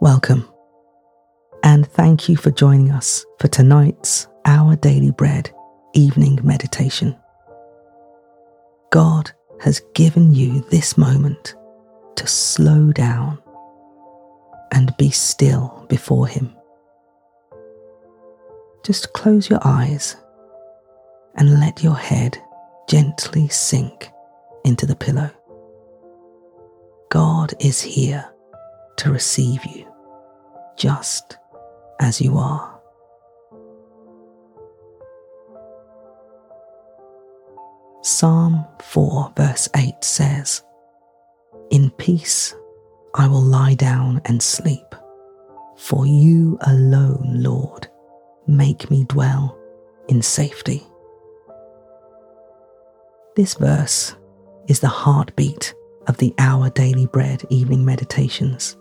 Welcome, and thank you for joining us for tonight's Our Daily Bread evening meditation. God has given you this moment to slow down and be still before Him. Just close your eyes and let your head gently sink into the pillow. God is here to receive you just as you are. Psalm 4, verse 8 says, In peace I will lie down and sleep, for you alone, Lord, make me dwell in safety. This verse is the heartbeat of the Our Daily Bread evening meditations.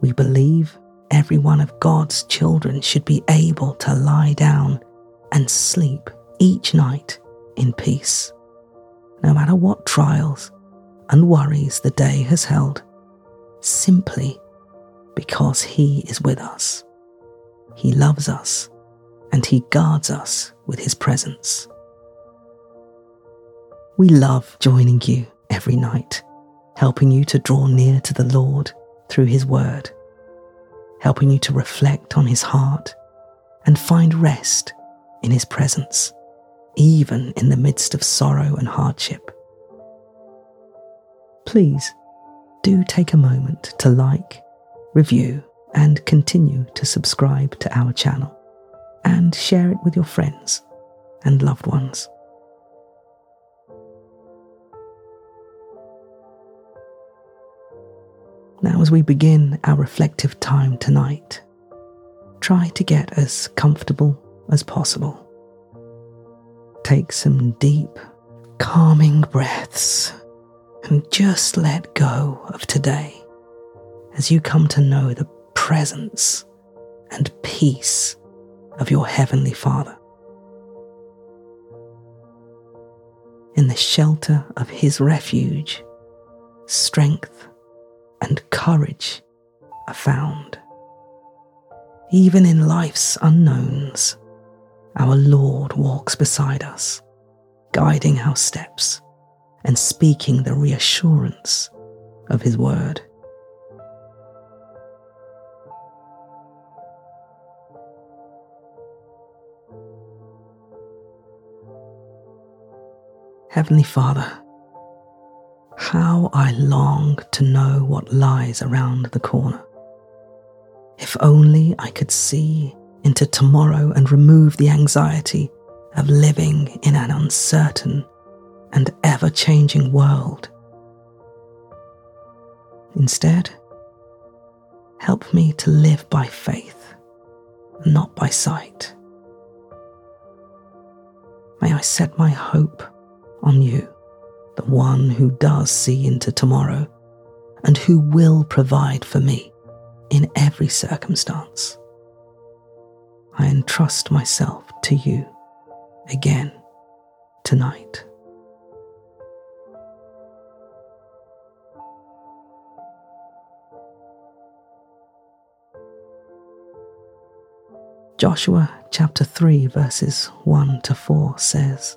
We believe every one of God's children should be able to lie down and sleep each night in peace, no matter what trials and worries the day has held, simply because He is with us. He loves us and He guards us with His presence. We love joining you every night, helping you to draw near to the Lord through His Word, helping you to reflect on His heart and find rest in His presence, even in the midst of sorrow and hardship. Please do take a moment to like, review, and continue to subscribe to our channel and share it with your friends and loved ones. Now, as we begin our reflective time tonight, try to get as comfortable as possible. Take some deep, calming breaths and just let go of today as you come to know the presence and peace of your Heavenly Father. In the shelter of His refuge, strength and courage are found. Even in life's unknowns, our Lord walks beside us, guiding our steps and speaking the reassurance of His word. Heavenly Father, how I long to know what lies around the corner. If only I could see into tomorrow and remove the anxiety of living in an uncertain and ever changing world. Instead, help me to live by faith, not by sight. May I set my hope on you the one who does see into tomorrow and who will provide for me in every circumstance. I entrust myself to you again tonight. Joshua chapter 3, verses 1 to 4 says,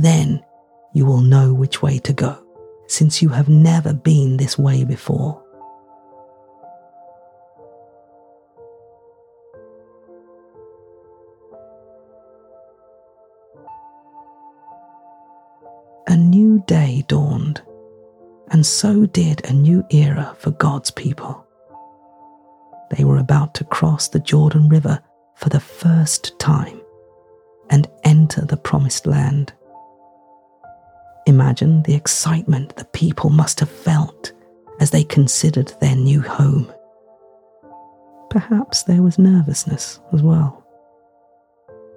Then you will know which way to go, since you have never been this way before. A new day dawned, and so did a new era for God's people. They were about to cross the Jordan River for the first time and enter the promised land. Imagine the excitement the people must have felt as they considered their new home. Perhaps there was nervousness as well.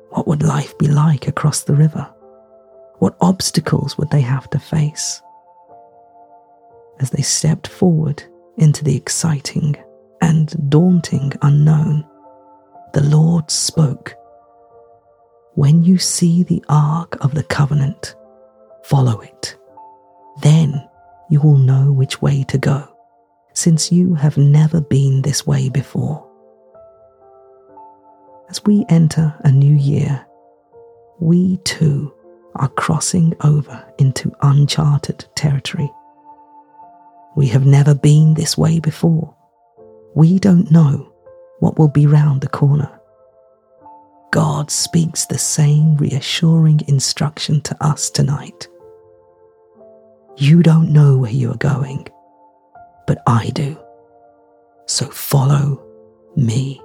What would life be like across the river? What obstacles would they have to face? As they stepped forward into the exciting and daunting unknown, the Lord spoke. When you see the Ark of the Covenant, follow it. Then you will know which way to go, since you have never been this way before. As we enter a new year, we too are crossing over into uncharted territory. We have never been this way before. We don't know what will be round the corner. God speaks the same reassuring instruction to us tonight. You don't know where you are going, but I do. So follow me.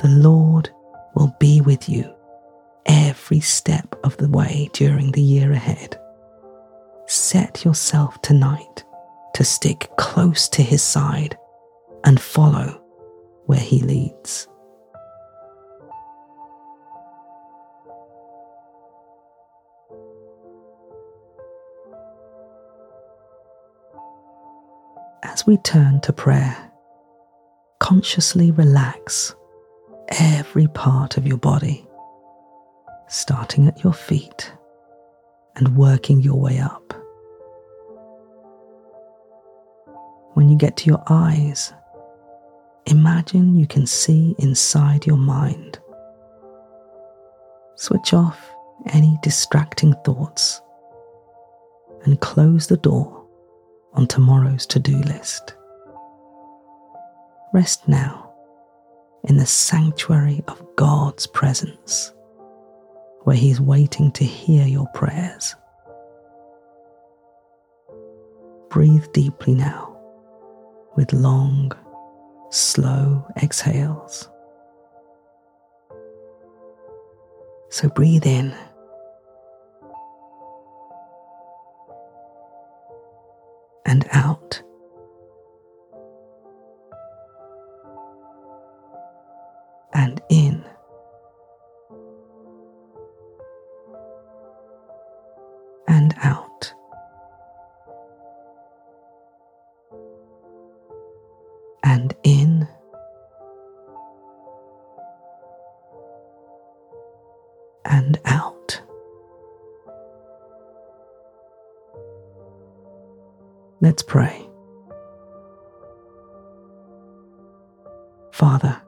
The Lord will be with you every step of the way during the year ahead. Set yourself tonight to stick close to His side and follow where He leads. As we turn to prayer, consciously relax every part of your body, starting at your feet and working your way up. When you get to your eyes, imagine you can see inside your mind. Switch off any distracting thoughts and close the door on tomorrow's to do list. Rest now in the sanctuary of God's presence, where He's waiting to hear your prayers. Breathe deeply now with long, slow exhales. So breathe in. And out. and in. And out. And in. And out. Let's pray. Father,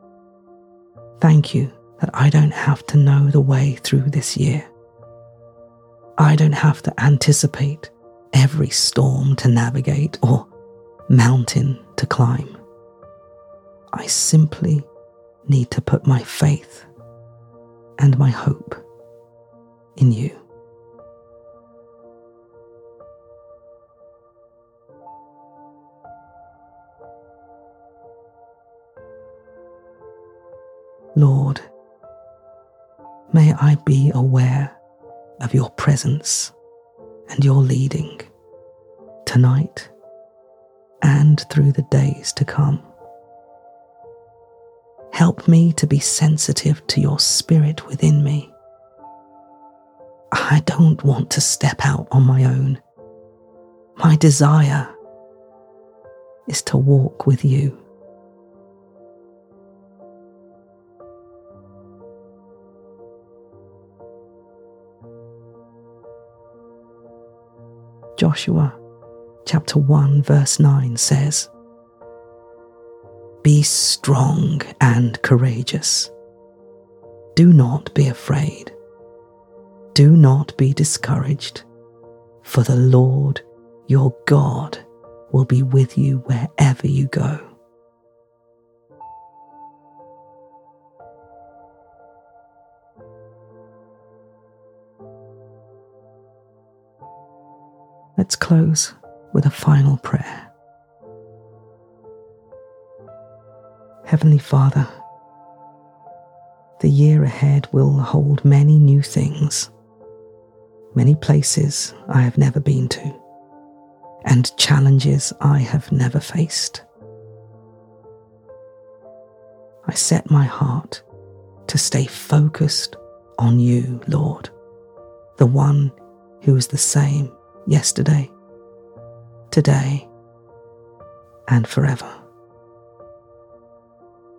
Thank you that I don't have to know the way through this year. I don't have to anticipate every storm to navigate or mountain to climb. I simply need to put my faith and my hope in you. Lord, may I be aware of your presence and your leading tonight and through the days to come. Help me to be sensitive to your spirit within me. I don't want to step out on my own. My desire is to walk with you. Joshua chapter 1 verse 9 says, Be strong and courageous. Do not be afraid. Do not be discouraged, for the Lord your God will be with you wherever you go. Let's close with a final prayer. Heavenly Father, the year ahead will hold many new things, many places I have never been to, and challenges I have never faced. I set my heart to stay focused on you, Lord, the one who is the same yesterday, today, and forever.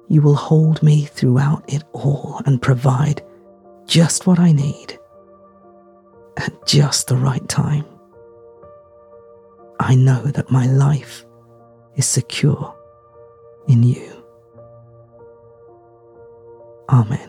You will hold me throughout it all and provide just what I need at just the right time. I know that my life is secure in you. Amen.